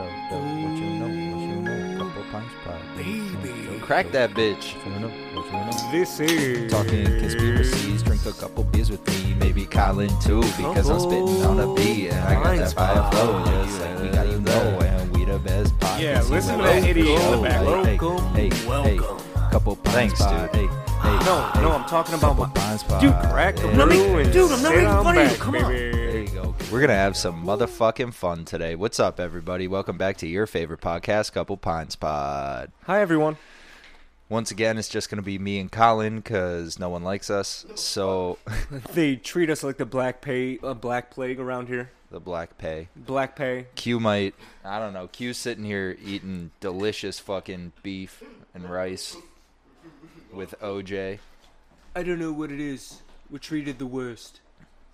So, yo, what you know? What you know? Couple pints pod. Baby. Crack that bitch. What you know? What you know? This is Talking conspiracies, drink a couple beers with me, maybe Colin too, because I'm spitting on a beat and I got that fire flow. Just like we got you know, and we the best podcast. Yeah, listen to that idiot in the know. back. Hey, Welcome, hey, hey, welcome. Hey, couple pints Thanks, pod. dude. Hey, hey, No, hey, no, I'm talking about my pints pod. dude. Crack the Yeah. brew and dude, I'm not sit making fun of you. back, Come on. We're gonna have some motherfucking fun today. What's up, everybody? Welcome back to your favorite podcast, Couple Pints Pod. Hi everyone. Once again, it's just gonna be me and Colin because no one likes us. So They treat us like the black pay, uh, black plague around here. the black pay. Black pay. Q might, I don't know. Q's sitting here eating delicious fucking beef and rice with OJ. I don't know what it is. We're treated the worst,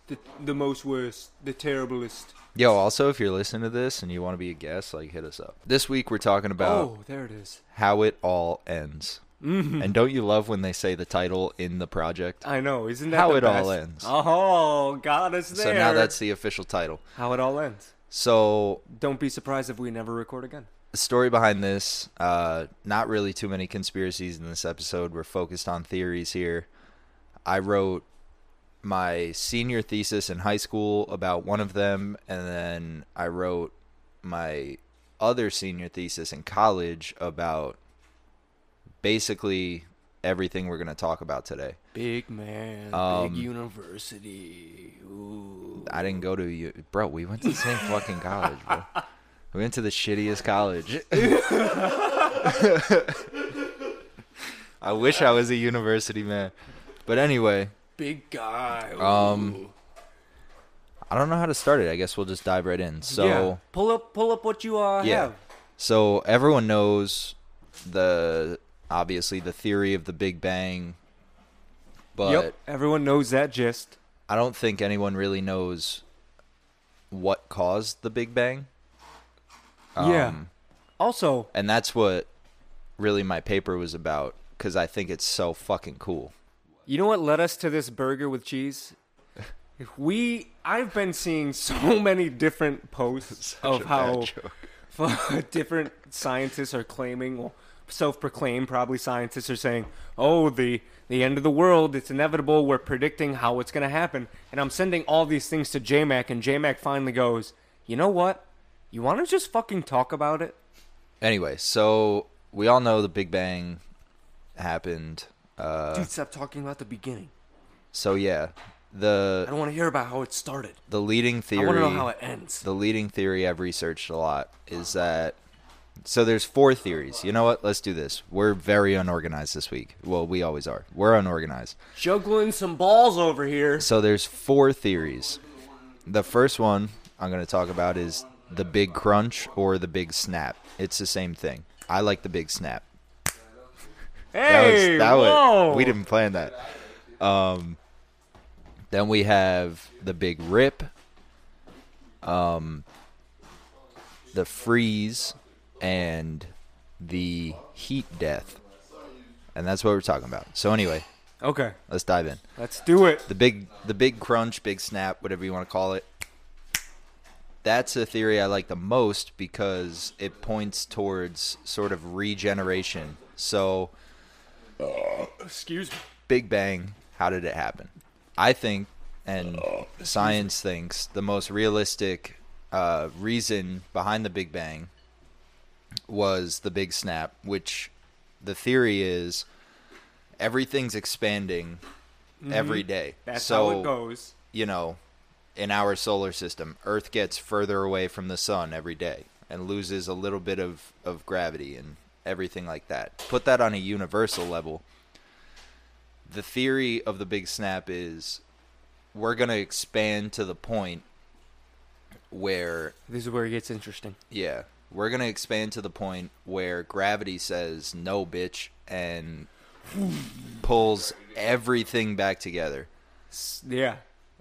the the most worst, the terriblest. Yo, also, if you're listening to this and you want to be a guest, like, hit us up. This week, we're talking about oh, there it is. how it all ends. Mhm. And don't you love when they say the title in the project? I know, isn't that How it all ends. Oh, got us there. So now that's the official title. how it all ends. So Don't be surprised if we never record again. the story behind this, uh, not really too many conspiracies in this episode. We're focused on theories here. I wrote my senior thesis in high school about one of them, and then I wrote my other senior thesis in college about basically everything we're going to talk about today. Big man, Um, big university. Ooh. I didn't go to you, bro. We went to the same fucking college, bro. We went to the shittiest college. I wish I was a university man, but anyway, Big guy. Um, I don't know how to start it. I guess we'll just dive right in. So, yeah. pull up, pull up what you uh, Yeah. have. so everyone knows the obviously the theory of the Big Bang, but yep. Everyone knows that gist. I don't think anyone really knows what caused the Big Bang. Yeah. Um, Also, and that's what really my paper was about because I think it's so fucking cool. You know what led us to this burger with cheese? We, I've been seeing so many different posts of how different scientists are claiming, well, self-proclaimed probably scientists are saying, "Oh, the the end of the world, it's inevitable. We're predicting how it's going to happen." And I'm sending all these things to JMac, and JMac finally goes, "You know what? You want to just fucking talk about it?" Anyway, so we all know the Big Bang happened. Uh, Dude, stop talking about the beginning. so yeah, the I don't want to hear about how it started. the leading theory. I want to know how it ends. the leading theory I've researched a lot is that so there's four theories. You know what? Let's do this. We're very unorganized this week. Well, we always are. We're unorganized. Juggling some balls over here. So there's four theories. The first one I'm going to talk about is the big crunch or the big snap. It's the same thing. I like the big snap. Hey, that was, whoa. we didn't plan that. Um, then we have the big rip, um, the freeze, and the heat death, and that's what we're talking about. So anyway, Okay, let's dive in. let's do it. The big, the big crunch, big snap, whatever you want to call it. That's a theory I like the most because it points towards sort of regeneration. So. Excuse me. Big Bang, how did it happen? I think, and science thinks, the most realistic uh, reason behind the Big Bang was the Big Snap, which the theory is everything's expanding every day. Mm-hmm. That's so, how it goes. you know, in our solar system, Earth gets further away from the sun every day and loses a little bit of, of gravity and everything like that. Put that on a universal level. The theory of the big snap is we're going to expand to the point where, This is where it gets interesting. yeah, we're going to expand to the point where gravity says no, bitch, and pulls everything back together. Yeah.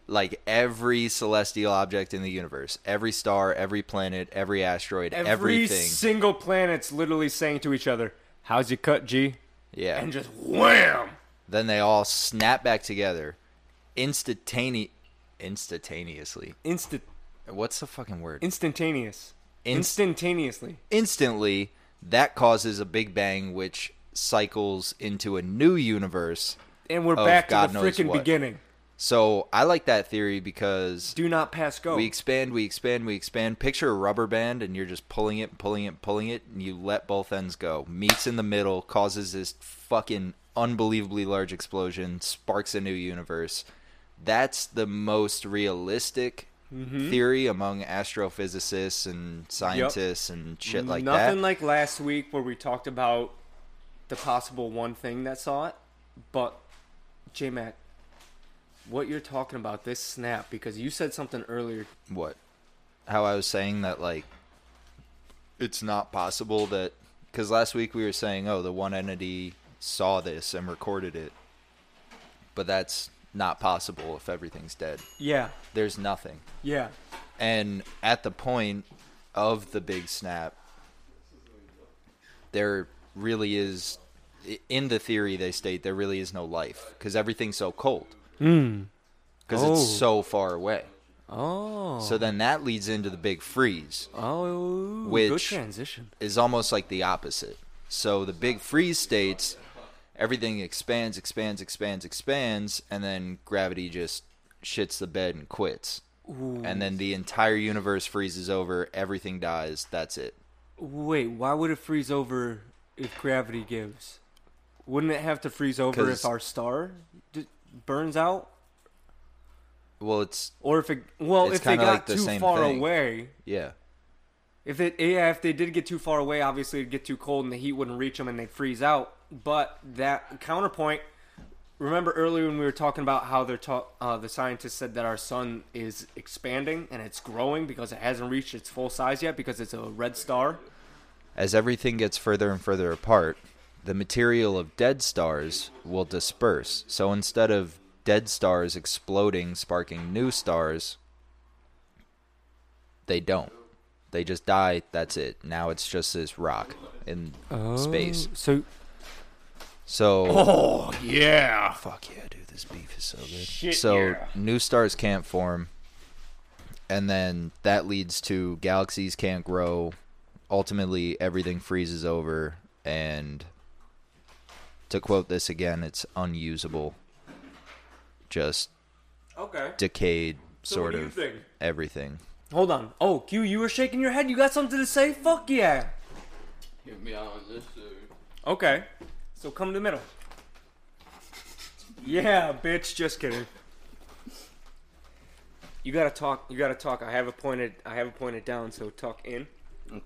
Like every celestial object in the universe, every star, every planet, every asteroid, Every everything. single planet's literally saying to each other, "How's your cut, G?" yeah. And just wham. then they all snap back together instantane- instantaneously. Instant, What's the fucking word? instantaneous. inst- Instantaneously. instantly that causes a big bang which cycles into a new universe And we're back God to the freaking beginning. So i like that theory because Do not pass go. we expand we expand we expand picture a rubber band and you're just pulling it pulling it pulling it and you let both ends go meets in the middle causes this fucking unbelievably large explosion sparks a new universe that's the most realistic Mm-hmm. theory among astrophysicists and scientists and shit like Nothing that Nothing like last week where we talked about the possible one thing that saw it. But, J Mac, what you're talking about, this snap, because you said something earlier. what? How i was saying that like it's not possible that because last week we were saying oh the one entity saw this and recorded it. But that's not possible if everything's dead. Yeah, there's nothing. Yeah. and at the point of the big snap there really is in the theory they state there really is no life because everything's so cold Mm. because Oh. it's so far away Oh. so then that leads into the big freeze oh, good which- transition. is almost like the opposite. So the big freeze states everything expands, expands, expands, expands, and then gravity just shits the bed and quits. Ooh. And then the entire universe freezes over, everything dies, that's it. Wait, why would it freeze over if gravity gives? Wouldn't it have to freeze over if our star d- burns out? Well, it's Or if it well, It's if they got like the too far thing. away, yeah. if it yeah, if they did get too far away, obviously it'd get too cold and the heat wouldn't reach them and they'd freeze out. But that counterpoint, remember earlier when we were talking about how they're ta- uh, the scientists said that our sun is expanding and it's growing because it hasn't reached its full size yet because it's a red star. As everything gets further and further apart, the material of dead stars will disperse. So instead of dead stars exploding, sparking new stars, they don't. They just die, that's it. Now it's just this rock in oh, space. So So oh yeah, fuck yeah, dude, this beef is so good. Shit, so yeah. new stars can't form, and then that leads to galaxies can't grow. Ultimately, everything freezes over, and to quote this again, it's unusable. Just okay. decayed, So sort what do you of think? everything. Hold on. Oh, Q, you were shaking your head. You got something to say? Fuck yeah. Get me on this dude. Okay. So come to the middle. Yeah, bitch. Just kidding. You gotta talk. You gotta talk. I have it pointed. I have it pointed down. So talk in.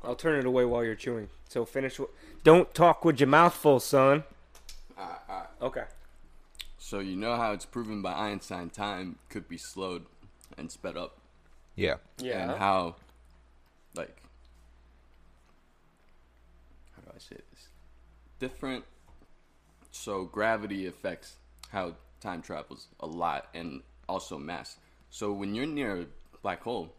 I'll turn it away while you're chewing. So finish. wh- Don't talk with your mouth full, son. Alright, alright. Okay. So you know how it's proven by Einstein time could be slowed and sped up, Yeah. Yeah. and how, like, how do I say this? Different. So gravity affects how time travels a lot, and also mass. So when you're near a black hole,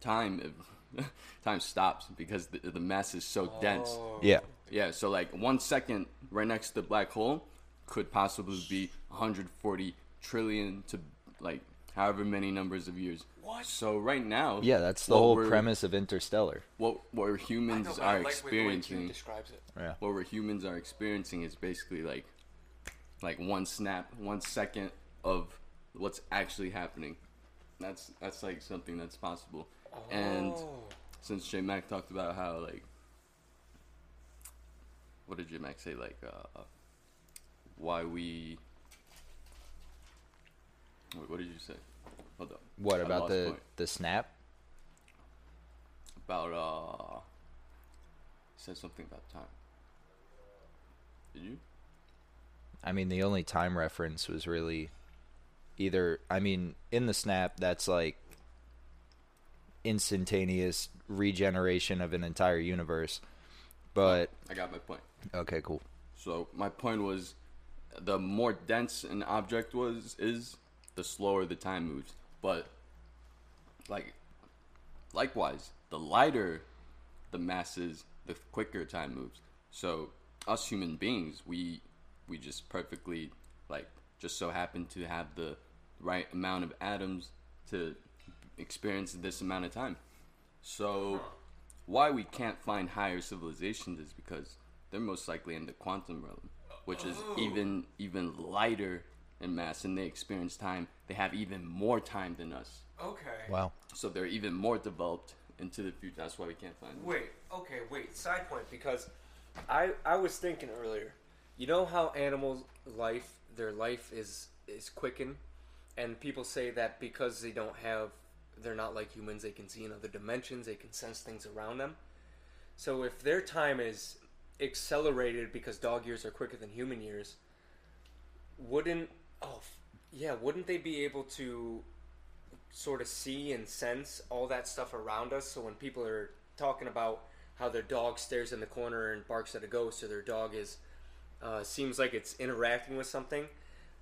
time time stops because the, the mass is so dense. Yeah. Yeah, so like one second right next to the black hole could possibly be 140 trillion to like however many numbers of years. What? So right now, Yeah, that's the whole premise of Interstellar. What what humans are experiencing, describes it. Yeah. what we're humans are experiencing is basically like like one snap, one second of what's actually happening. That's that's like something that's possible. Oh. And since J Mac talked about how like what did J Mac say like uh why we wait, what did you say? Hold up. What I about lost the point. the snap? about uh said something about time. Did you? I mean, the only time reference was really either. I mean, in the snap, that's like instantaneous regeneration of an entire universe. But oh, I got my point. okay, cool. So my point was, the more dense an object was is, the slower the time moves. But like, likewise, the lighter the mass is, the quicker time moves. So us human beings, we we just perfectly like just so happen to have the right amount of atoms to experience this amount of time. So why we can't find higher civilizations is because they're most likely in the quantum realm, which is oh. even even lighter in mass, and they experience time. They have even more time than us, Okay. Wow. so they're even more developed into the future. That's why we can't find them. Wait, okay, wait. Side point because I I was thinking earlier. You know how animals' life, their life is is quickened, and people say that because they don't have, they're not like humans. They can see in other dimensions. They can sense things around them. So if their time is accelerated because dog years are quicker than human years, wouldn't oh yeah, wouldn't they be able to sort of see and sense all that stuff around us. So when people are talking about how their dog stares in the corner and barks at a ghost, or their dog is uh, seems like it's interacting with something,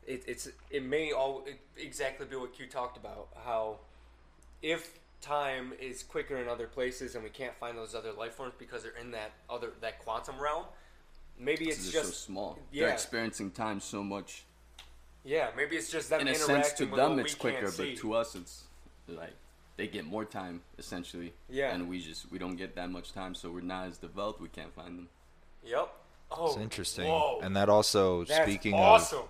it, it's it may all it, exactly be what Q talked about. How if time is quicker in other places and we can't find those other life forms because they're in that other that quantum realm, maybe It's it's just, just so small. yeah. They're experiencing time so much. yeah, maybe it's just them In a sense, to them it's quicker, can't see. but to us it's like they get more time essentially. Yeah. And we just we don't get that much time, so we're not as developed. We can't find them. Yep. Oh, It's interesting. Whoa. And that also, That's speaking awesome. of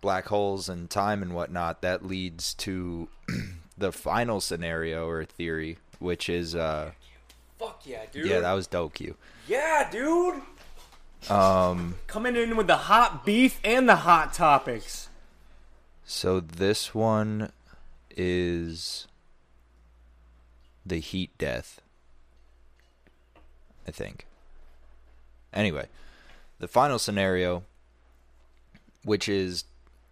black holes and time and whatnot, that leads to the final scenario or theory, which is, uh, Fuck yeah, dude. yeah, that was dope, you. Yeah, dude. Um, Coming in with the hot beef and the hot topics. so this one is the heat death, I think. Anyway, the final scenario, which is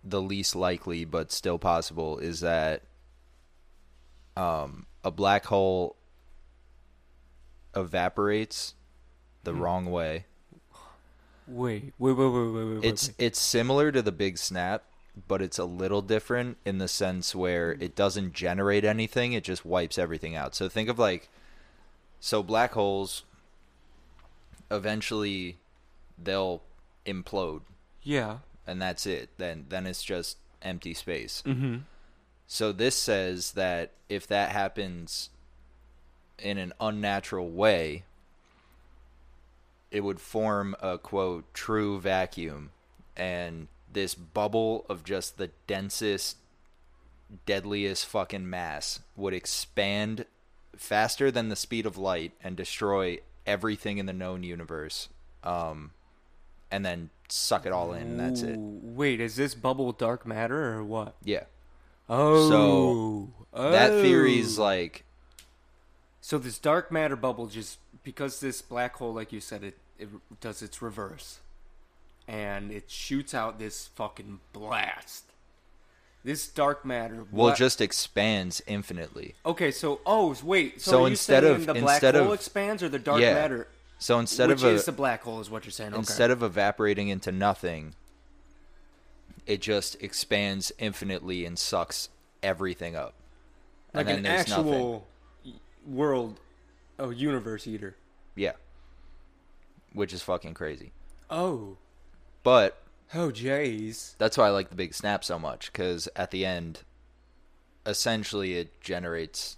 the least likely but still possible, is that um, a black hole evaporates the wrong way. Wait, wait, wait, wait, wait, wait. It's it's similar to the big snap, but it's a little different in the sense where it doesn't generate anything, it just wipes everything out. So think of like so black holes eventually they'll implode yeah. and that's it. Then then it's just empty space. Mm-hmm. So this says that if that happens in an unnatural way, it would form a quote true vacuum. And this bubble of just the densest deadliest fucking mass would expand faster than the speed of light and destroy everything in the known universe um and then suck it all in and that's it. Wait, is this bubble dark matter or what? yeah Oh. so that theory's Oh. like So this dark matter bubble just because this black hole, like you said, it it does its reverse, and it shoots out this fucking blast. This dark matter. well just expands infinitely okay. So oh wait. So, So instead of- the black instead hole of- expands or the dark Yeah. matter, so instead which of a is the black hole, is what you're saying. Okay. instead of evaporating into nothing it just expands infinitely and sucks everything up like and an nothing. actual y- world, oh universe eater. yeah which is fucking crazy Oh. but Oh jeez. that's why i like the big snap so much because at the end essentially it generates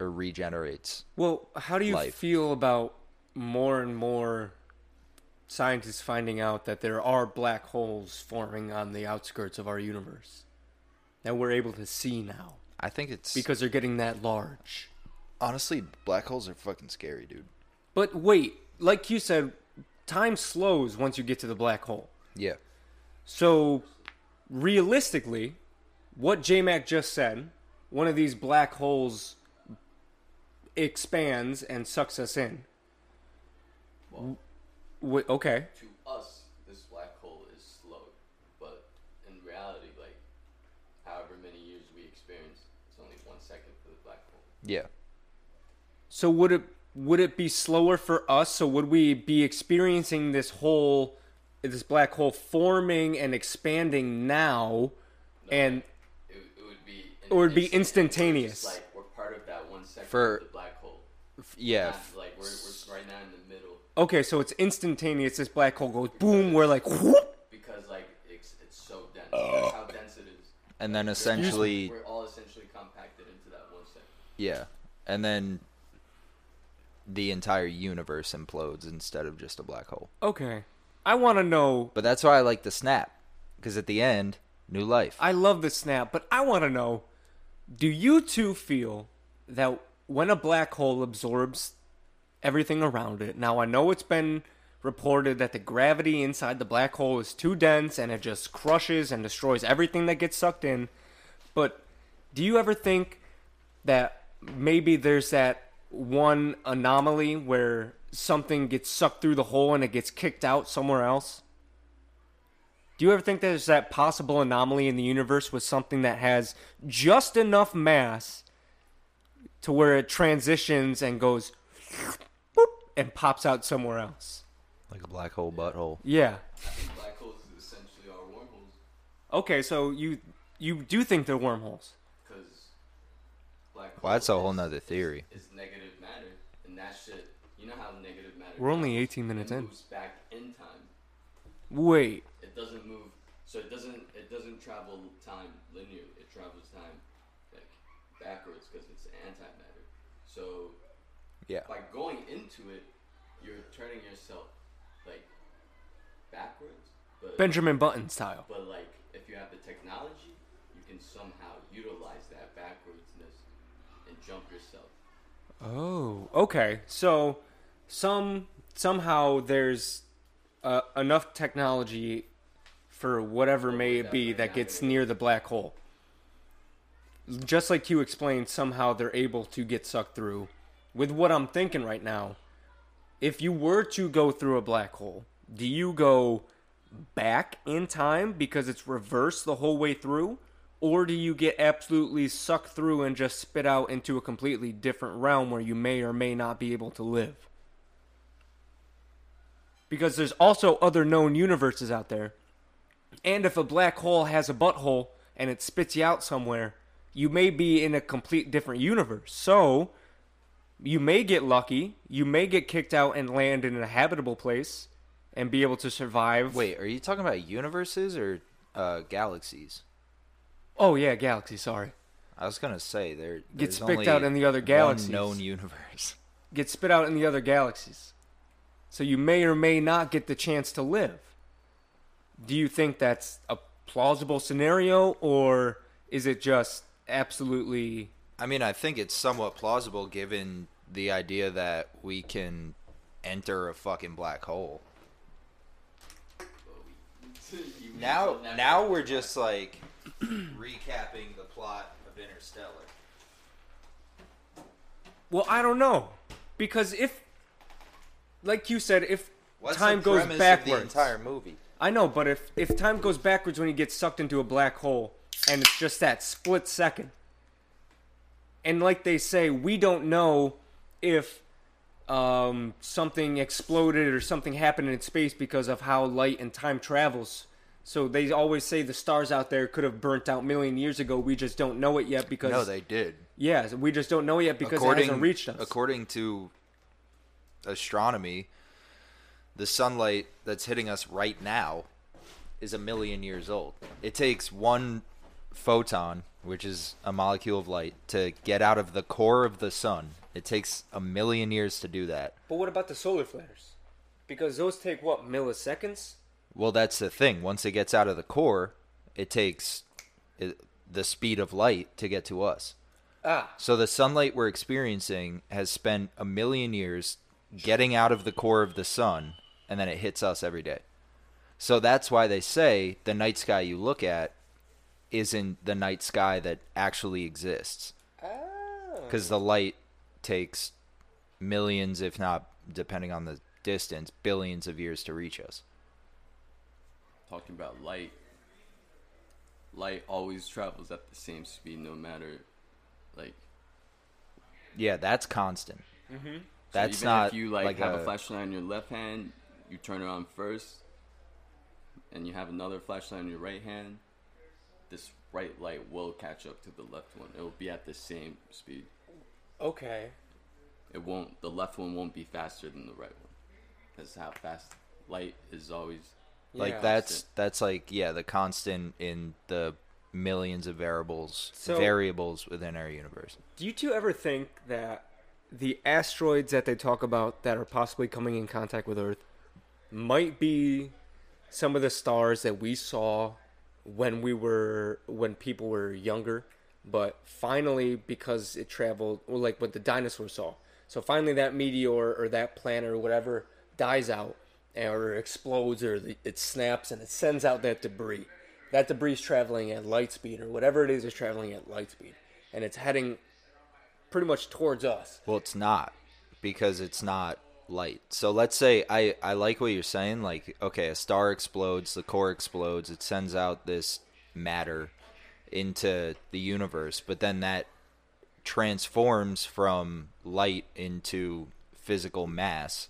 or regenerates Well, how do you life. feel about more and more scientists finding out that there are black holes forming on the outskirts of our universe that we're able to see now i think it's because they're getting that large? honestly black holes are fucking scary dude But wait, like you said, time slows once you get to the black hole. yeah So, realistically, what JMac just said, one of these black holes expands and sucks us in. Well, Wait, okay. to us, this black hole is slow, but in reality, like however many years we experience, it's only one second for the black hole. yeah So would it would it be slower for us? So would we be experiencing this whole this black hole forming and expanding now and It, it would be. It would be instantaneous. We're like we're part of that one second For- of the black hole. yeah Not, like we're, we're right now in the middle okay, so it's instantaneous this black hole goes boom, we're like whoop. because like it's, it's so dense. That's oh. how dense it is. and then essentially we're all essentially compacted into that one second. Yeah. And then the entire universe implodes instead of just a black hole. Okay. I want to know. But that's why I like the snap because at the end, new life. I love the snap, but I want to know do you two feel that when a black hole absorbs everything around it, now I know it's been reported that the gravity inside the black hole is too dense and it just crushes and destroys everything that gets sucked in, but do you ever think that maybe there's that one anomaly where something gets sucked through the hole and it gets kicked out somewhere else? Do you ever think there's that possible anomaly in the universe with something that has just enough mass to where it transitions and goes and pops out somewhere else? like a black hole butthole. Yeah. I think black holes is essentially our wormholes Okay, so you you do think they're wormholes. because black Well, that's a whole nother theory. Is negative matter, and that shit. You know how negative matter. We're only 18 minutes it in. Moves back in time. Wait. It doesn't move. So it doesn't. It doesn't travel time linear. It travels time like backwards because it's antimatter. So Yeah. by going into it, you're turning yourself like backwards. But Benjamin Button style. but like if you have the technology, you can somehow utilize that backwardsness and jump yourself. Oh, okay. So some somehow there's uh, enough technology for whatever may it be that gets near the black hole. Just like you explained, somehow they're able to get sucked through. With what I'm thinking right now, if you were to go through a black hole, do you go back in time because it's reversed the whole way through? Or do you get absolutely sucked through and just spit out into a completely different realm where you may or may not be able to live? Because there's also other known universes out there. And if a black hole has a butthole and it spits you out somewhere, you may be in a complete different universe. So, you may get lucky, you may get kicked out and land in a habitable place and be able to survive. Wait, are you talking about universes or uh, galaxies? Oh yeah, galaxy, sorry. I was gonna say there Get spicked out in the other galaxies. Known universe. Get spit out in the other galaxies. So you may or may not get the chance to live. Do you think that's a plausible scenario or is it just absolutely I mean, I think it's somewhat plausible given the idea that we can enter a fucking black hole. Now, now we're just like recapping the plot of Interstellar. Well, I don't know. Because if like you said, if What's time the goes premise backwards of the entire movie? I know, but if if time goes backwards when he gets sucked into a black hole, and it's just that split second, and like they say, we don't know if um, something exploded or something happened in space because of how light and time travels. So they always say the stars out there could have burnt out million years ago. We just don't know it yet because No, they did. yeah, we just don't know yet because it hasn't reached us. According to astronomy, the sunlight that's hitting us right now is a million years old. It takes one photon, which is a molecule of light, to get out of the core of the sun. It takes a million years to do that. But what about the solar flares? Because those take what milliseconds? Well, that's the thing. Once it gets out of the core, it takes it, the speed of light to get to us. Ah, So the sunlight we're experiencing has spent a million years getting out of the core of the sun, and then it hits us every day. So that's why they say the night sky you look at isn't the night sky that actually exists. Because the light takes millions, if not, depending on the distance, billions of years to reach us. talking about light. Light always travels at the same speed, no matter like. Yeah, that's constant. Mm-hmm. so That's even not if you like, have a, a flashlight on your left hand, you turn it on first, and you have another flashlight on your right hand. This right light will catch up to the left one. It will be at the same speed. Okay. It won't. The left one won't be faster than the right one. That's how fast light is always. like Yeah. that's that's like yeah the constant in the millions of variables So- variables within our universe Do you two ever think that the asteroids that they talk about that are possibly coming in contact with Earth might be some of the stars that we saw when we were when people were younger, but finally because it traveled well, like what the dinosaurs saw. So finally that meteor or that planet or whatever dies out or explodes or the, it snaps and it sends out that debris. That debris is traveling at light speed or whatever it is is traveling at light speed and it's heading pretty much towards us. Well, it's not because it's not light. So let's say I I like what you're saying. Like, okay, a star explodes, the core explodes, it sends out this matter into the universe, but then that transforms from light into physical mass,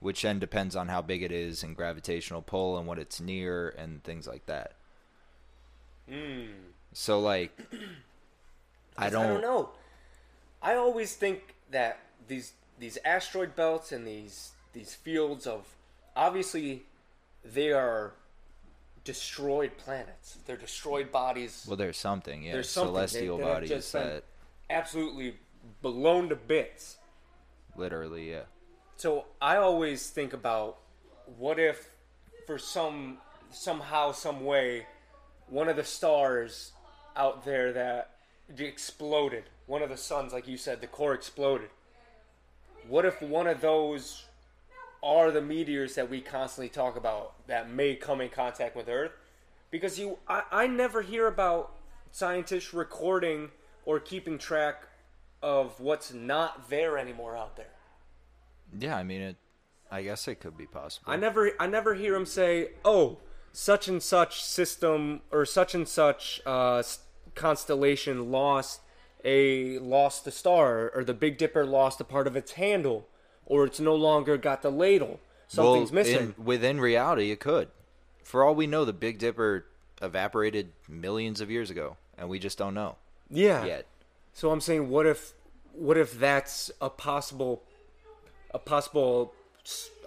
which then depends on how big it is and gravitational pull and what it's near and things like that. Hmm. So like I don't, I don't know. I always think that these these asteroid belts and these these fields of obviously they are destroyed planets. They're destroyed bodies. Well, there's something, yeah. There's something. Celestial that bodies just that absolutely blown to bits. literally, yeah. So I always think about what if for some somehow some way one of the stars out there that exploded, one of the suns like you said the core exploded. What if one of those are the meteors that we constantly talk about that may come in contact with Earth? Because you I, I never hear about scientists recording or keeping track of what's not there anymore out there. Yeah, I mean it. I guess it could be possible. I never I never hear him say, "Oh, such and such system or such and such uh, constellation lost a lost a star or the Big Dipper lost a part of its handle or it's no longer got the ladle. Something's well, missing." In, within reality, it could. For all we know, the Big Dipper evaporated millions of years ago, and we just don't know yeah. yet. So I'm saying, what if, what if that's a possible, a possible,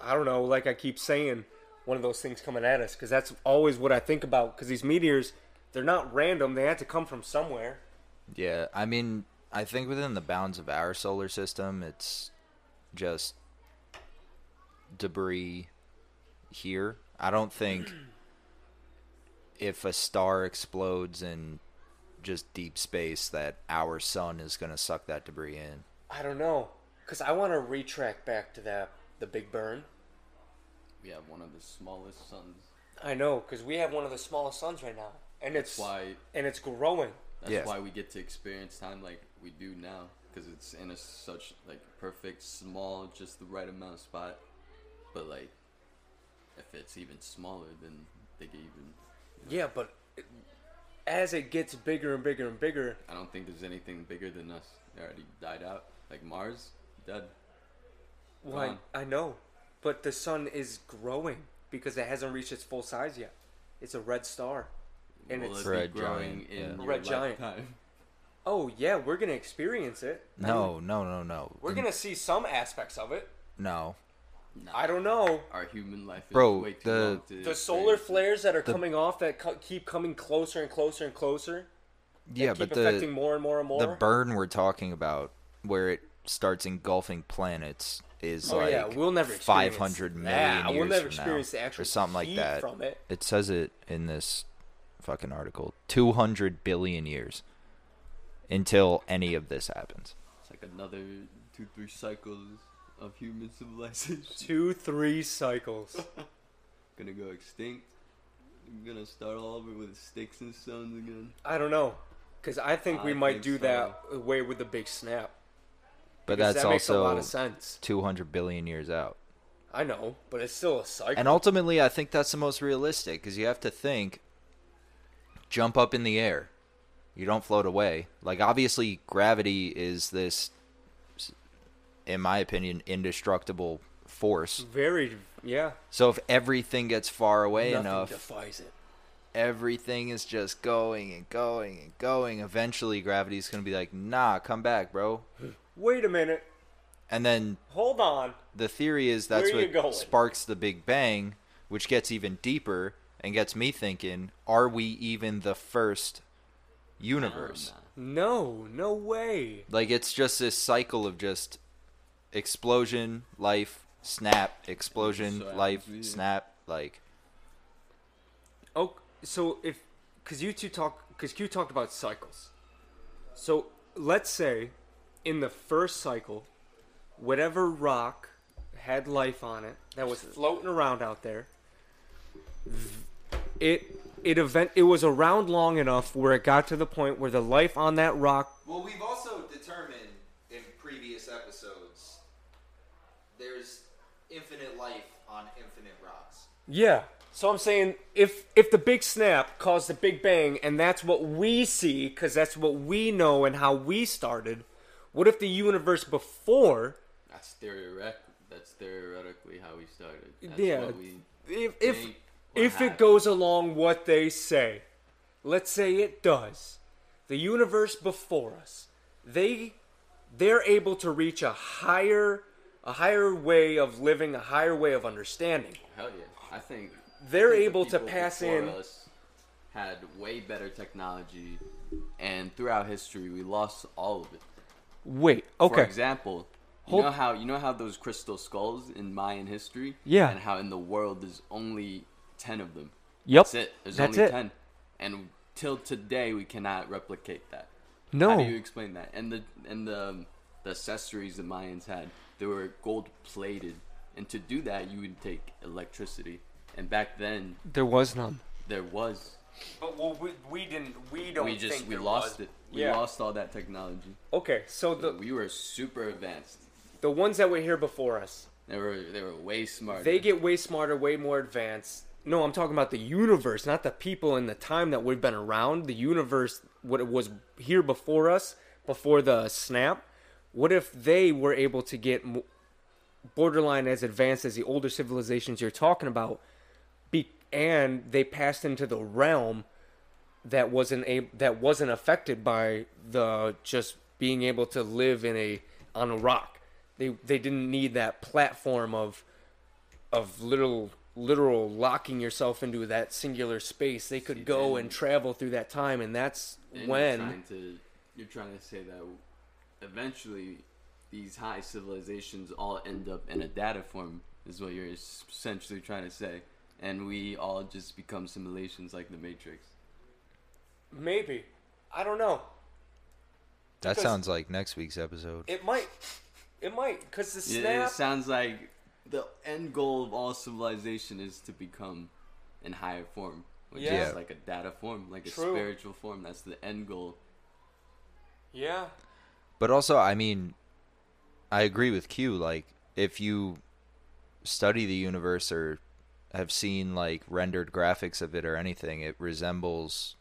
I don't know, like I keep saying, one of those things coming at us, because that's always what I think about. Because these meteors, they're not random; they had to come from somewhere. Yeah, I mean, I think within the bounds of our solar system, it's just debris here. I don't think if a star explodes in just deep space that our sun is going to suck that debris in. I don't know, because I want to retract back to that the Big Burn. We have one of the smallest suns. I know, because we have one of the smallest suns right now, and it's That's why. and it's growing. That's Yeah. why we get to experience time like we do now, because it's in a such like perfect, small, just the right amount of spot. But like, if it's even smaller, then they get even. Yeah, but it- as it gets bigger and bigger and bigger, I don't think there's anything bigger than us. They already died out. Like Mars, dead. Why? Gone. I know, but the sun is growing because it hasn't reached its full size yet. It's a red star, and Will it's it Red growing giant, in yeah. your Red giant. lifetime? Oh yeah, we're gonna experience it. No, no, no, no. We're gonna see some aspects of it. No. Nah. I don't know. Our human life is Bro, way too the- long to The solar experience flares that are The- coming off that co- keep coming closer and closer and closer. that Yeah, keep but affecting the more and more and more. the burn we're talking about, where it starts engulfing planets, is oh like yeah, we'll never five experience hundred million that. years We'll never from experience now, the actual or something like heat that. from it. It says it in this fucking article. Two hundred billion years until any of this happens. It's like another two, three cycles of human civilization. Two, three cycles. Gonna go extinct. gonna start all over with sticks and stones again. I don't know, because I think we might think do so. that away with the big snap. But Because that's that makes a lot of sense. two hundred billion years out. I know, but it's still a cycle. And ultimately, I think that's the most realistic because you have to think jump up in the air. You don't float away. Like, obviously, gravity is this, in my opinion, indestructible force. Very, yeah. So if everything gets far away Nothing enough, defies it. everything is just going and going and going. Eventually, gravity's going to be like, nah, come back, bro. Wait a minute. And then Hold on. the theory is that's what going? sparks the Big Bang, which gets even deeper and gets me thinking: Are we even the first universe? Um, no, no way. Like it's just this cycle of just explosion, life, snap, explosion, So life, snap, like Oh, so if because you two talk because Q talked about cycles. So let's say in the first cycle, whatever rock had life on it that was floating around out there, it it event it was around long enough where it got to the point where the life on that rock Well, we've also determined in previous episodes there's infinite life on infinite rocks. Yeah. So I'm saying if if the big snap caused the big bang and that's what we see cuz that's what we know and how we started, what if the universe before That's theoretic. That's theoretically how we started. That's Yeah. What we if if if it goes along what they say, let's say it does, the universe before us, they they're able to reach a higher a higher way of living, a higher way of understanding. Hell yeah. I think They're I think the able to pass in- Us had way better technology, and throughout history, we lost all of it. Wait, okay. For example, you Hold- know how you know how those crystal skulls in Mayan history, Yeah. and how in the world there's only ten of them. Yep. That's it. There's That's only it. ten, and till today we cannot replicate that. No. How do you explain that? And the and the um, the accessories the Mayans had, they were gold plated, and to do that you would take electricity. And back then There was none. there was. But well, we, we didn't. We don't. we just think we lost was. it. We Yeah. lost all that technology. Okay, so the we were super advanced. the ones that were here before us, They were they were way smarter. they get way smarter, way more advanced. No, I'm talking about the universe, not the people in the time that we've been around. The universe, what it was here before us, before the snap. What if they were able to get borderline as advanced as the older civilizations you're talking about, be, and they passed into the realm that wasn't a that wasn't affected by the just being able to live in a on a rock. They they didn't need that platform of of literal literal locking yourself into that singular space. They could See, go then- and travel through that time, and that's And you're when trying to you're trying to say that eventually these high civilizations all end up in a data form is what you're essentially trying to say and we all just become simulations like the matrix maybe I don't know. That Because- sounds like next week's episode. It might it might because the Yeah, snap. it sounds like the end goal of all civilization is to become in higher form which Yeah. is like a data form like a spiritual form that's the end goal yeah. But also, I mean, I agree with Q. Like, if you study the universe or have seen like rendered graphics of it or anything, it resembles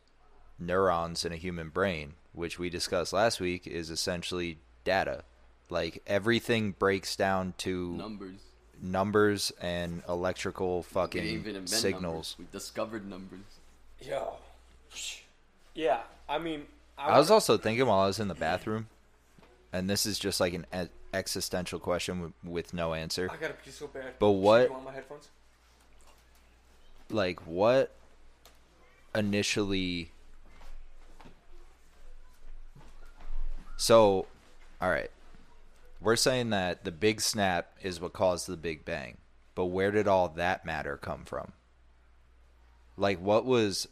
neurons in a human brain, which we discussed last week is essentially data. Like everything breaks down to numbers numbers and electrical fucking even signals. numbers. we discovered numbers Yo. Yeah. I mean, I was also thinking while I was in the bathroom, and this is just like an e- existential question with, with no answer. I gotta pee so bad. But what- You want my headphones? like what initially so all right we're saying that the big snap is what caused the big bang but where did all that matter come from? Like what was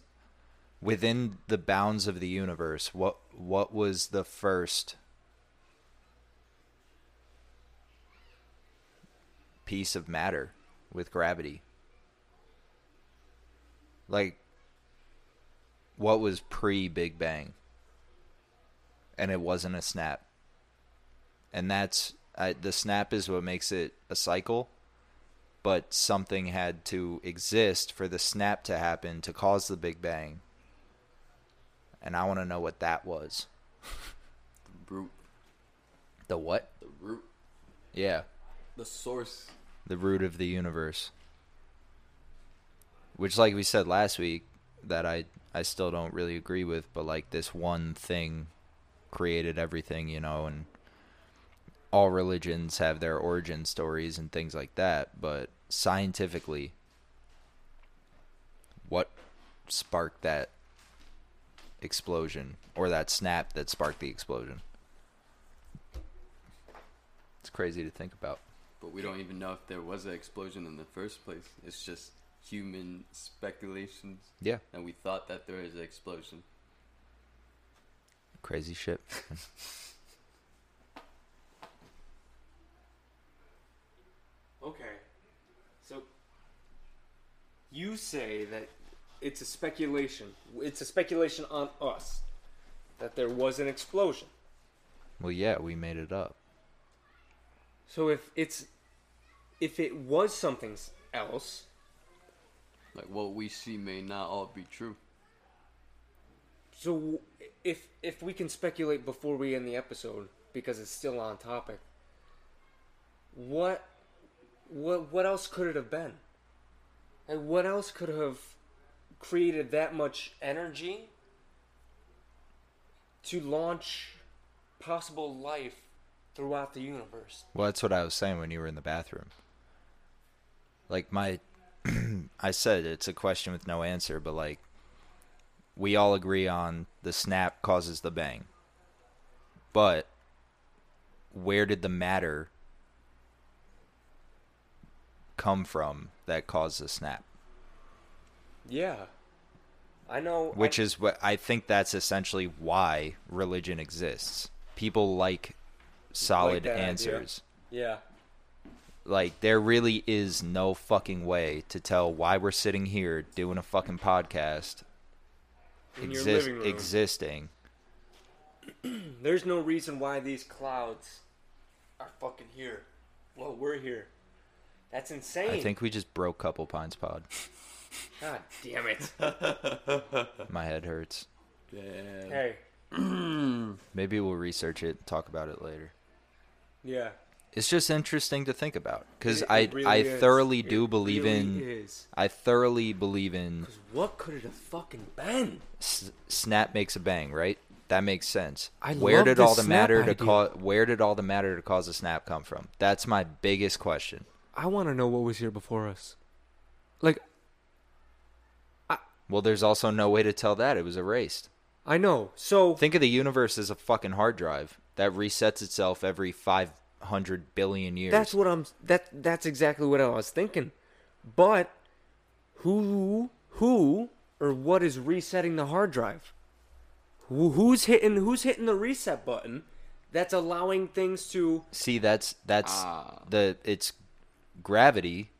within the bounds of the universe what what was the first piece of matter with gravity? Like what was pre Big Bang, and it wasn't a snap. And that's I, the snap is what makes it a cycle. But something had to exist for the snap to happen to cause the Big Bang. And I want to know what that was. the root The what? the root Yeah, the source the root of the universe. Which, like we said last week, that I I still don't really agree with, but like this one thing created everything, you know, and all religions have their origin stories and things like that, but scientifically, what sparked that explosion or that snap that sparked the explosion? It's crazy to think about. But we don't even know if there was an explosion in the first place. It's just human speculations Yeah, and we thought that there is an explosion. crazy shit. Okay. So you say that it's a speculation. It's a speculation on us that there was an explosion. Well, yeah, we made it up. So if it's if it was something else, Like what we see may not all be true. so if if we can speculate before we end the episode because it's still on topic, what what what else could it have been? And what else could have created that much energy to launch possible life throughout the universe? Well, that's what I was saying when you were in the bathroom. Like my I said it's a question with no answer, but like we all agree on the snap causes the bang. But where did the matter come from that caused the snap? Yeah. I know Which I, is what I think that's essentially why religion exists. People like solid idea. answers. Yeah. like there really is no fucking way to tell why we're sitting here doing a fucking podcast In your exist- living room. existing There's no reason why these clouds are fucking here. Well, we're here. That's insane. i think we just broke Couple Pints Pod God damn it. my head hurts Yeah. hey. maybe we'll research it and talk about it later Yeah. it's just interesting to think about because i really i is. thoroughly It do believe really in Is. i thoroughly believe in. what could it have fucking been? s- snap makes a bang right that makes sense I where love did all the snap matter to cause where did all the matter to cause a snap come from that's my biggest question I want to know what was here before us. Like, well there's also no way to tell that it was erased I know. So Think of the universe as a fucking hard drive that resets itself every 500 billion years. that's what I'm. That that's exactly what I was thinking. But who who or what is resetting the hard drive? Who, who's hitting who's hitting the reset button? That's allowing things to. See, that's that's Ah. the it's gravity,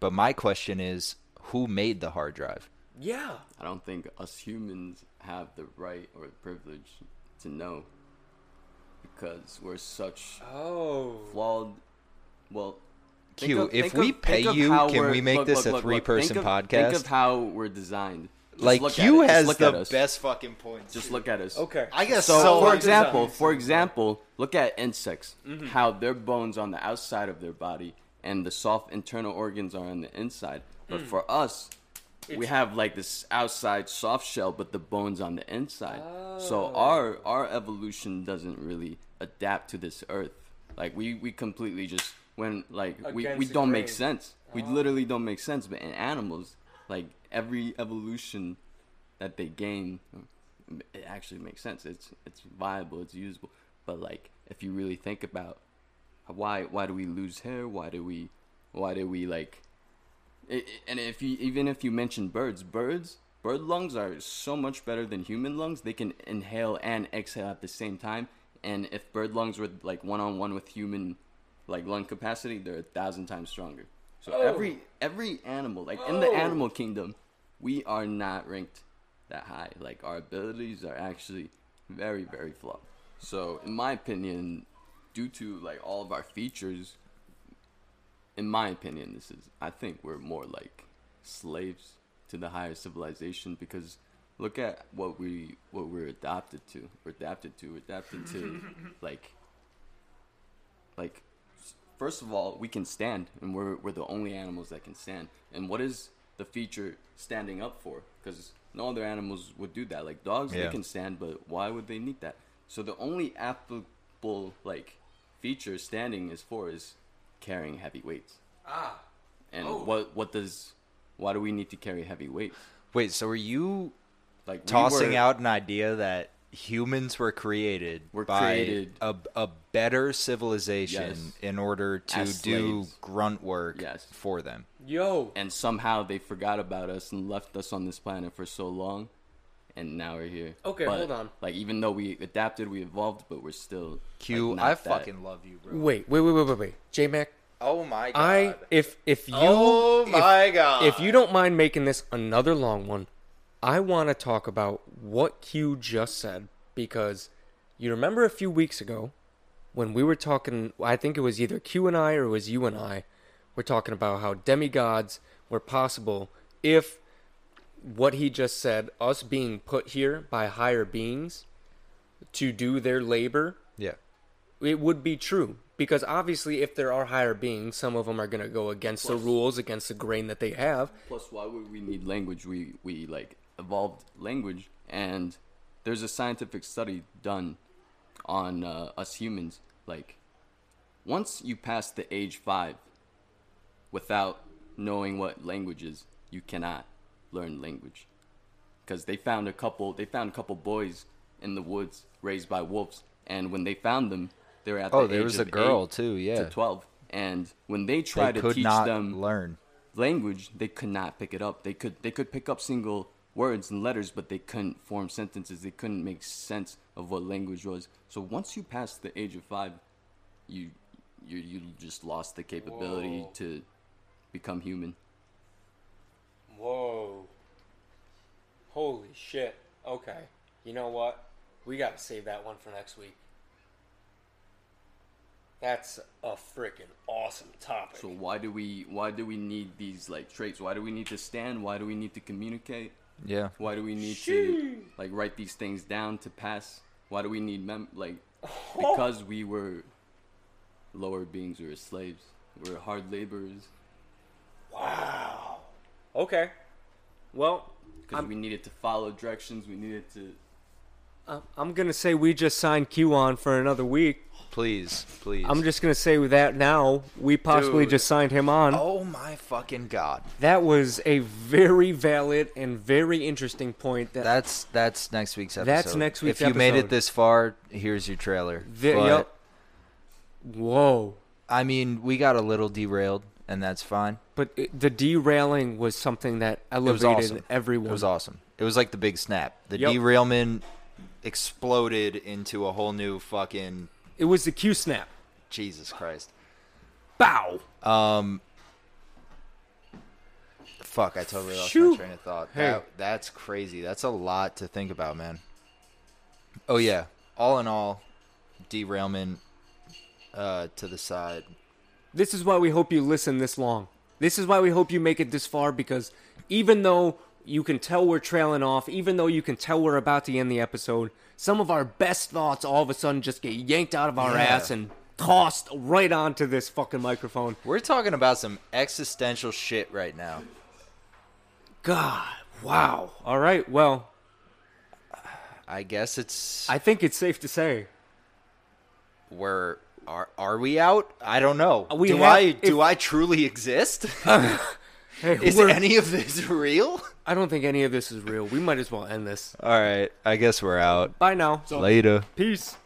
but my question is who made the hard drive? Yeah. I don't think us humans have the right or the privilege to know because we're such Oh. flawed. Well, Q, of- if we of- pay you, can we're- make look, this look, a look, look. three-person Think of- podcast? Think of how we're designed. Just like look at Q it. Has look the at us. best fucking points. Just look at us. Okay. I guess So, so. for Design. example, for example, look at insects. Mm-hmm. How their bones on the outside of their body and the soft internal organs are on the inside. But Mm. for us, we have like this outside soft shell, but the bones on the inside. So Oh. our our evolution doesn't really adapt to this earth. Like we we completely just when like we, we don't make sense. We literally don't make sense. But in animals, like every evolution that they gain, it actually makes sense. It's it's viable. It's usable. But like, if you really think about why why do we lose hair? Why do we why do we like? and if you even if you mention birds, birds bird lungs are so much better than human lungs. They can inhale and exhale at the same time. And if bird lungs were like one on one with human like lung capacity, they're a thousand times stronger. So Oh. every every animal, like in the Oh. animal kingdom, we are not ranked that high. Like our abilities are actually very, very flawed. So in my opinion, due to like all of our features, in my opinion, this is I think we're more like slaves to the higher civilization because look at what we what we're adapted to. We're adapted to. We're adapted to like like first of all, we can stand, and we're we're the only animals that can stand. And what is the feature standing up for? Because no other animals would do that. Like dogs, Yeah. they can stand, but why would they need that? So the only applicable like feature standing is for is carrying heavy weights. Ah. And Oh. what what does why do we need to carry heavy weights? Wait, so are you Like we tossing were- out an idea that humans were created Were by created- a, a better civilization Yes. in order to As do slaves. grunt work Yes. for them. Yo. and somehow they forgot about us and left us on this planet for so long, and now we're here. Okay, But, hold on. Like even though we adapted, we evolved, but we're still Q, like, not I that- fucking love you, bro. Wait, wait, wait, wait, wait, wait. J Mac, Oh my god. I if if oh you oh if- my god. if you don't mind making this another long one, I want to talk about what Q just said because you remember a few weeks ago when we were talking, I think it was either Q and I or it was you and I, we're talking about how demigods were possible if what he just said, us being put here by higher beings to do their labor, yeah. it would be true because obviously if there are higher beings some of them are going to go against the rules against the grain that they have Plus, why would we need language? We we like evolved language, and there's a scientific study done on uh, us humans. Like, once you pass the age five, without knowing what language is, you cannot learn language. Because they found a couple, they found a couple boys in the woods raised by wolves, and when they found them, they were at Oh, the there age was a girl too. Yeah. to twelve, and when they tried they to could teach not them learn. language, they could not pick it up. They could they could pick up single words and letters, but they couldn't form sentences. They couldn't make sense of what language was. So once you pass the age of five, you you you just lost the capability Whoa. to become human. Whoa holy shit okay you know what we got to save that one for next week that's a freaking awesome topic So why do we why do we need these like traits? Why do we need to stand? Why do we need to communicate? Yeah. Why do we need to like write these things down to pass? Why do we need mem like because we were lower beings, we were slaves. We were hard laborers wow okay well because we needed to follow directions. We needed to. I- i'm gonna say we just signed q on for another week Please, please. i'm just gonna say with that now we possibly Dude. just signed him on Oh my fucking god. That was a very valid and very interesting point. That That's that's next week's episode. That's next week's If you made episode. it this far, here's your trailer. the, But, yep. Whoa! I mean, we got a little derailed, and that's fine. But it, the derailing was something that elevated awesome. everyone. It was awesome. It was like the big snap. The Yep. derailment exploded into a whole new fucking It was the Q snap. Jesus Christ. Bow. Um. Fuck! I totally lost Shoo. my train of thought. Hey. That, that's crazy. That's a lot to think about, man. Oh yeah. All in all, derailment uh, to the side. This is why we hope you listen this long. This is why we hope you make it this far because even though you can tell we're trailing off, even though you can tell we're about to end the episode, some of our best thoughts all of a sudden just get yanked out of our Yeah. ass and tossed right onto this fucking microphone. We're talking about some existential shit right now. God, wow. All right, well, I guess it's I think it's safe to say where are are we out? I don't know. Uh, we do have- I if- do I truly exist? hey, Is any of this real? I don't think any of this is real. We might as well end this. All right, I guess we're out. Bye now. Later. Peace.